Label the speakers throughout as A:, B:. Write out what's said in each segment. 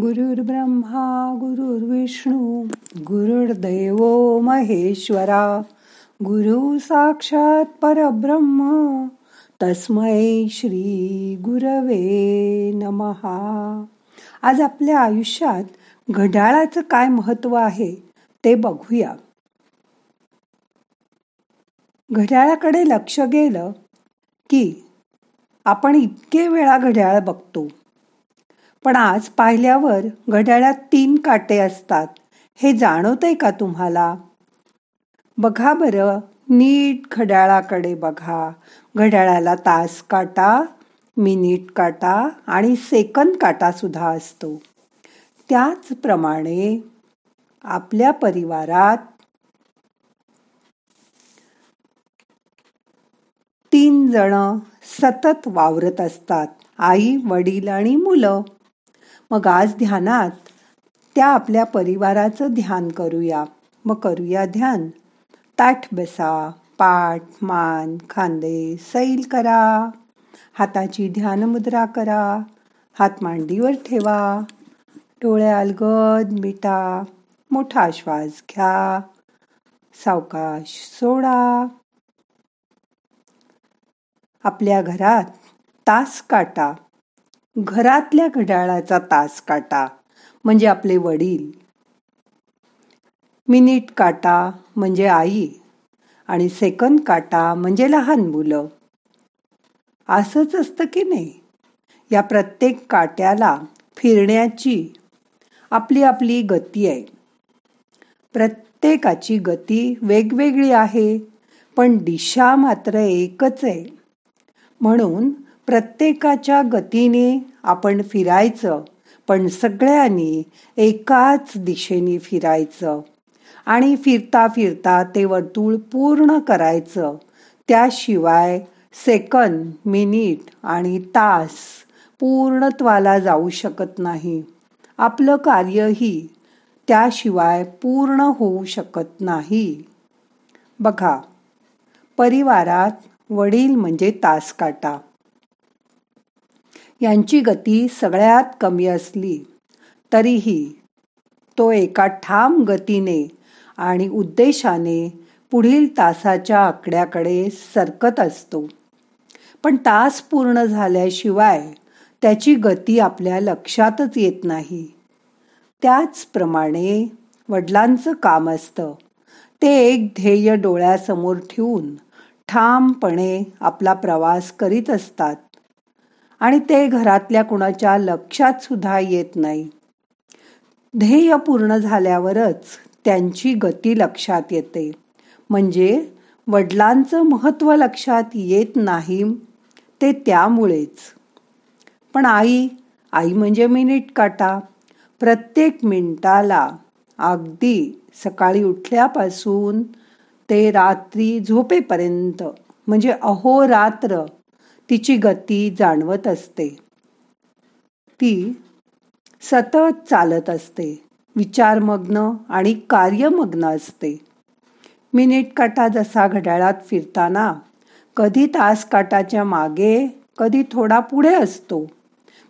A: गुरुर् ब्रह्मा गुरुर्विष्णू गुरुर्दैव महेश्वरा गुरु साक्षात परब्रह्म तस्मै श्री गुरवे नमहा आज आपल्या आयुष्यात घड्याळाचं काय महत्त्व आहे ते बघूया. घड्याळाकडे लक्ष गेलं की आपण इतके वेळा घड्याळ बघतो. पण आज पाहिल्यावर घड्याळात तीन काटे असतात. हे जाणवतंय का तुम्हाला? बघा बरं नीट घड्याळाकडे बघा. घड्याळाला तास काटा मिनिट काटा आणि सेकंद काटा सुद्धा असतो. त्याचप्रमाणे आपल्या परिवारात तीन जण सतत वावरत असतात. आई वडील आणि मुलं. मग आज ध्यानात त्या आपल्या परिवाराचं ध्यान करूया. मग करूया ध्यान. ताठ बसा पाठ मान खांदे सैल करा. हाताची ध्यान मुद्रा करा. हात मांडीवर ठेवा. डोळ्याल अलगद मिटा. मोठा श्वास घ्या. सावकाश सोडा. आपल्या घरात तास काटा. घरातल्या घड्याळाचा तास काटा म्हणजे आपले वडील. मिनिट काटा म्हणजे आई आणि सेकंद काटा म्हणजे लहान मुलं. असंच असतं की नाही? या प्रत्येक काट्याला फिरण्याची आपली आपली गती आहे. प्रत्येकाची गती वेगवेगळी आहे पण दिशा मात्र एकच आहे. म्हणून प्रत्येकाच्या गतीने आपण फिरायचं पण सगळ्यांनी एकाच दिशेने फिरायचं. आणि फिरता फिरता ते वर्तुळ पूर्ण करायचं. त्याशिवाय सेकंद मिनिट आणि तास पूर्णत्वाला जाऊ शकत नाही. आपलं कार्यही त्याशिवाय पूर्ण होऊ शकत नाही. बघा परिवारात वडील म्हणजे तास काटा. यांची गती सगळ्यात कमी असली. तरीही तो एका ठाम गतीने आणि उद्देशाने पुढील तासाच्या आकड्याकडे सरकत असतो. पण तास पूर्ण झाल्याशिवाय त्याची गती आपल्या लक्षातच येत नाही. त्याचप्रमाणे वडिलांचं काम असतं. ते एक ध्येय डोळ्यासमोर ठेवून ठामपणे आपला प्रवास करीत असतात. आणि ते घरातल्या कुणाच्या लक्षात सुद्धा येत नाही. ध्येय पूर्ण झाल्यावरच त्यांची गती लक्षात येते. म्हणजे वडिलांचं महत्त्व लक्षात येत नाही ते त्यामुळेच. पण आई आई म्हणजे मिनिट काटा. प्रत्येक मिनिटाला अगदी सकाळी उठल्यापासून ते रात्री झोपेपर्यंत म्हणजे अहोरात्र तिची गती जाणवत असते. ती सतत चालत असते. विचारमग्न आणि कार्यमग्न असते. मिनिट काटा जसा घड्याळात फिरताना कधी तास काटाच्या मागे कधी थोडा पुढे असतो.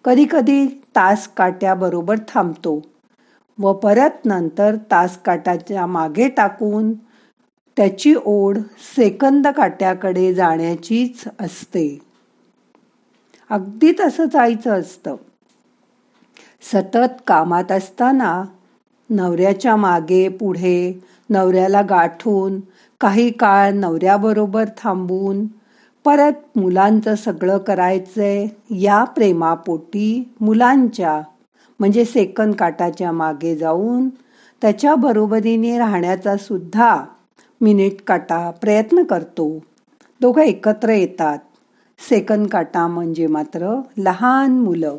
A: कधी कधी तास काट्याबरोबर थांबतो. व परत नंतर तास काटाच्या मागे टाकून त्याची ओढ सेकंद काट्याकडे जाण्याचीच असते. अगदी तसं जायचं असतं. सतत कामात असताना नवऱ्याच्या मागे पुढे नवऱ्याला गाठून काही काळ नवऱ्याबरोबर थांबून परत मुलांचं सगळं करायचंय या प्रेमापोटी मुलांच्या म्हणजे सेकंद काटाच्या मागे जाऊन त्याच्या बरोबरीने राहण्याचा सुद्धा मिनिट काटा प्रयत्न करतो. दोघं एकत्र येतात. सेकंद काटा म्हणजे मात्र लहान मुलं.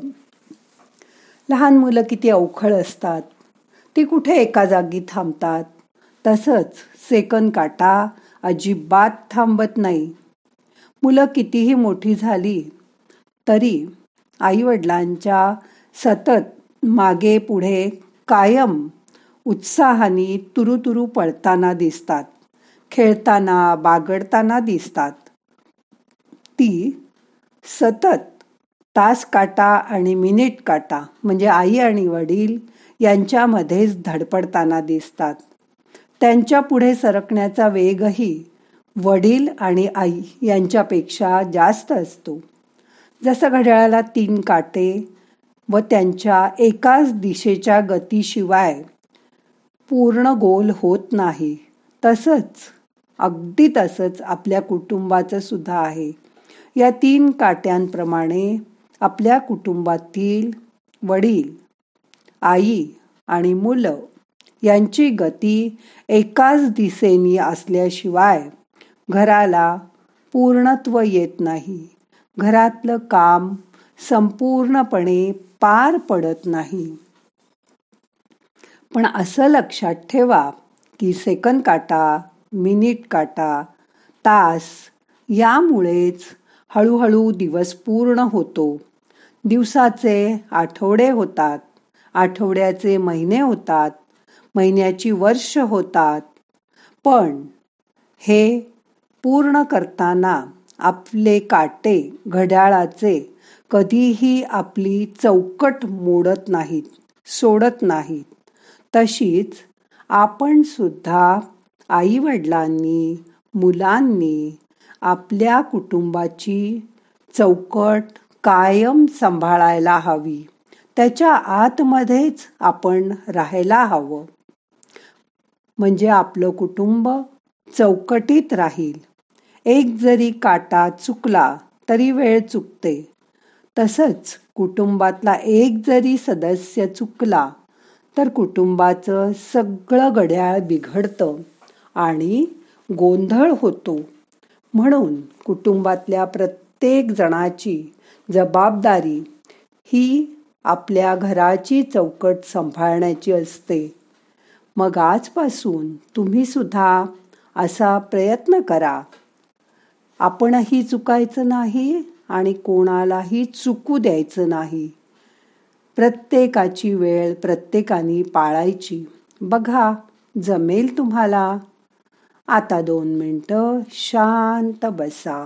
A: लहान मुलं किती अवखळ असतात. ती कुठे एका जागी थांबतात. तसंच सेकंद काटा अजिबात थांबत नाही. मुलं कितीही मोठी झाली तरी आईवडिलांच्या सतत मागे पुढे कायम उत्साहाने तुरुतुरु पळताना दिसतात. खेळताना बागडताना दिसतात. ती सतत तास काटा आणि मिनिट काटा म्हणजे आई आणि वडील यांच्यामध्येच धडपडताना दिसतात. त्यांच्या पुढे सरकण्याचा वेगही वडील आणि आई यांच्यापेक्षा जास्त असतो. जसं घड्याळाला तीन काटे व त्यांच्या एकाच दिशेच्या गतीशिवाय पूर्ण गोल होत नाही तसंच अगदी तसंच आपल्या कुटुंबाचं सुद्धा आहे. या तीन काट्यांप्रमाणे आपल्या कुटुंबातील वडील आई आणि मुलं यांची गती एकाच दिशेनी असल्याशिवाय घराला पूर्णत्व येत नाही. घरातलं काम संपूर्णपणे पार पडत नाही. पण असं लक्षात ठेवा की सेकंद काटा मिनिट काटा तास यामुळेच हळूहळू दिवस पूर्ण होतो. दिवसाचे आठवडे होतात. आठवड्याचे महिने होतात. महिन्याची वर्ष होतात. पण हे पूर्ण करताना आपले काटे घड्याळाचे कधीही आपली चौकट मोडत नाहीत सोडत नाहीत. तशीच आपण सुद्धा आई वडिलांनी मुलांनी आपल्या कुटुंबाची चौकट कायम सांभाळायला हवी. त्याच्या आतमध्येच आपण राहायला हवं. म्हणजे आपलं कुटुंब चौकटीत राहील. एक जरी काटा चुकला तरी वेळ चुकते. तसंच कुटुंबातला एक जरी सदस्य चुकला तर कुटुंबाचं सगळं घड्याळ बिघडतं आणि गोंधळ होतो. म्हणून कुटुंबातल्या प्रत्येक जणाची जबाबदारी ही आपल्या घराची चौकट सांभाळण्याची असते. मग आजपासून तुम्ही सुद्धा असा प्रयत्न करा. आपणही चुकायचं नाही आणि कोणालाही चुकू द्यायचं नाही. प्रत्येकाची वेळ प्रत्येकाने पाळायची. बघा जमेल तुम्हाला. आता दोन मिनटं शांत बसा.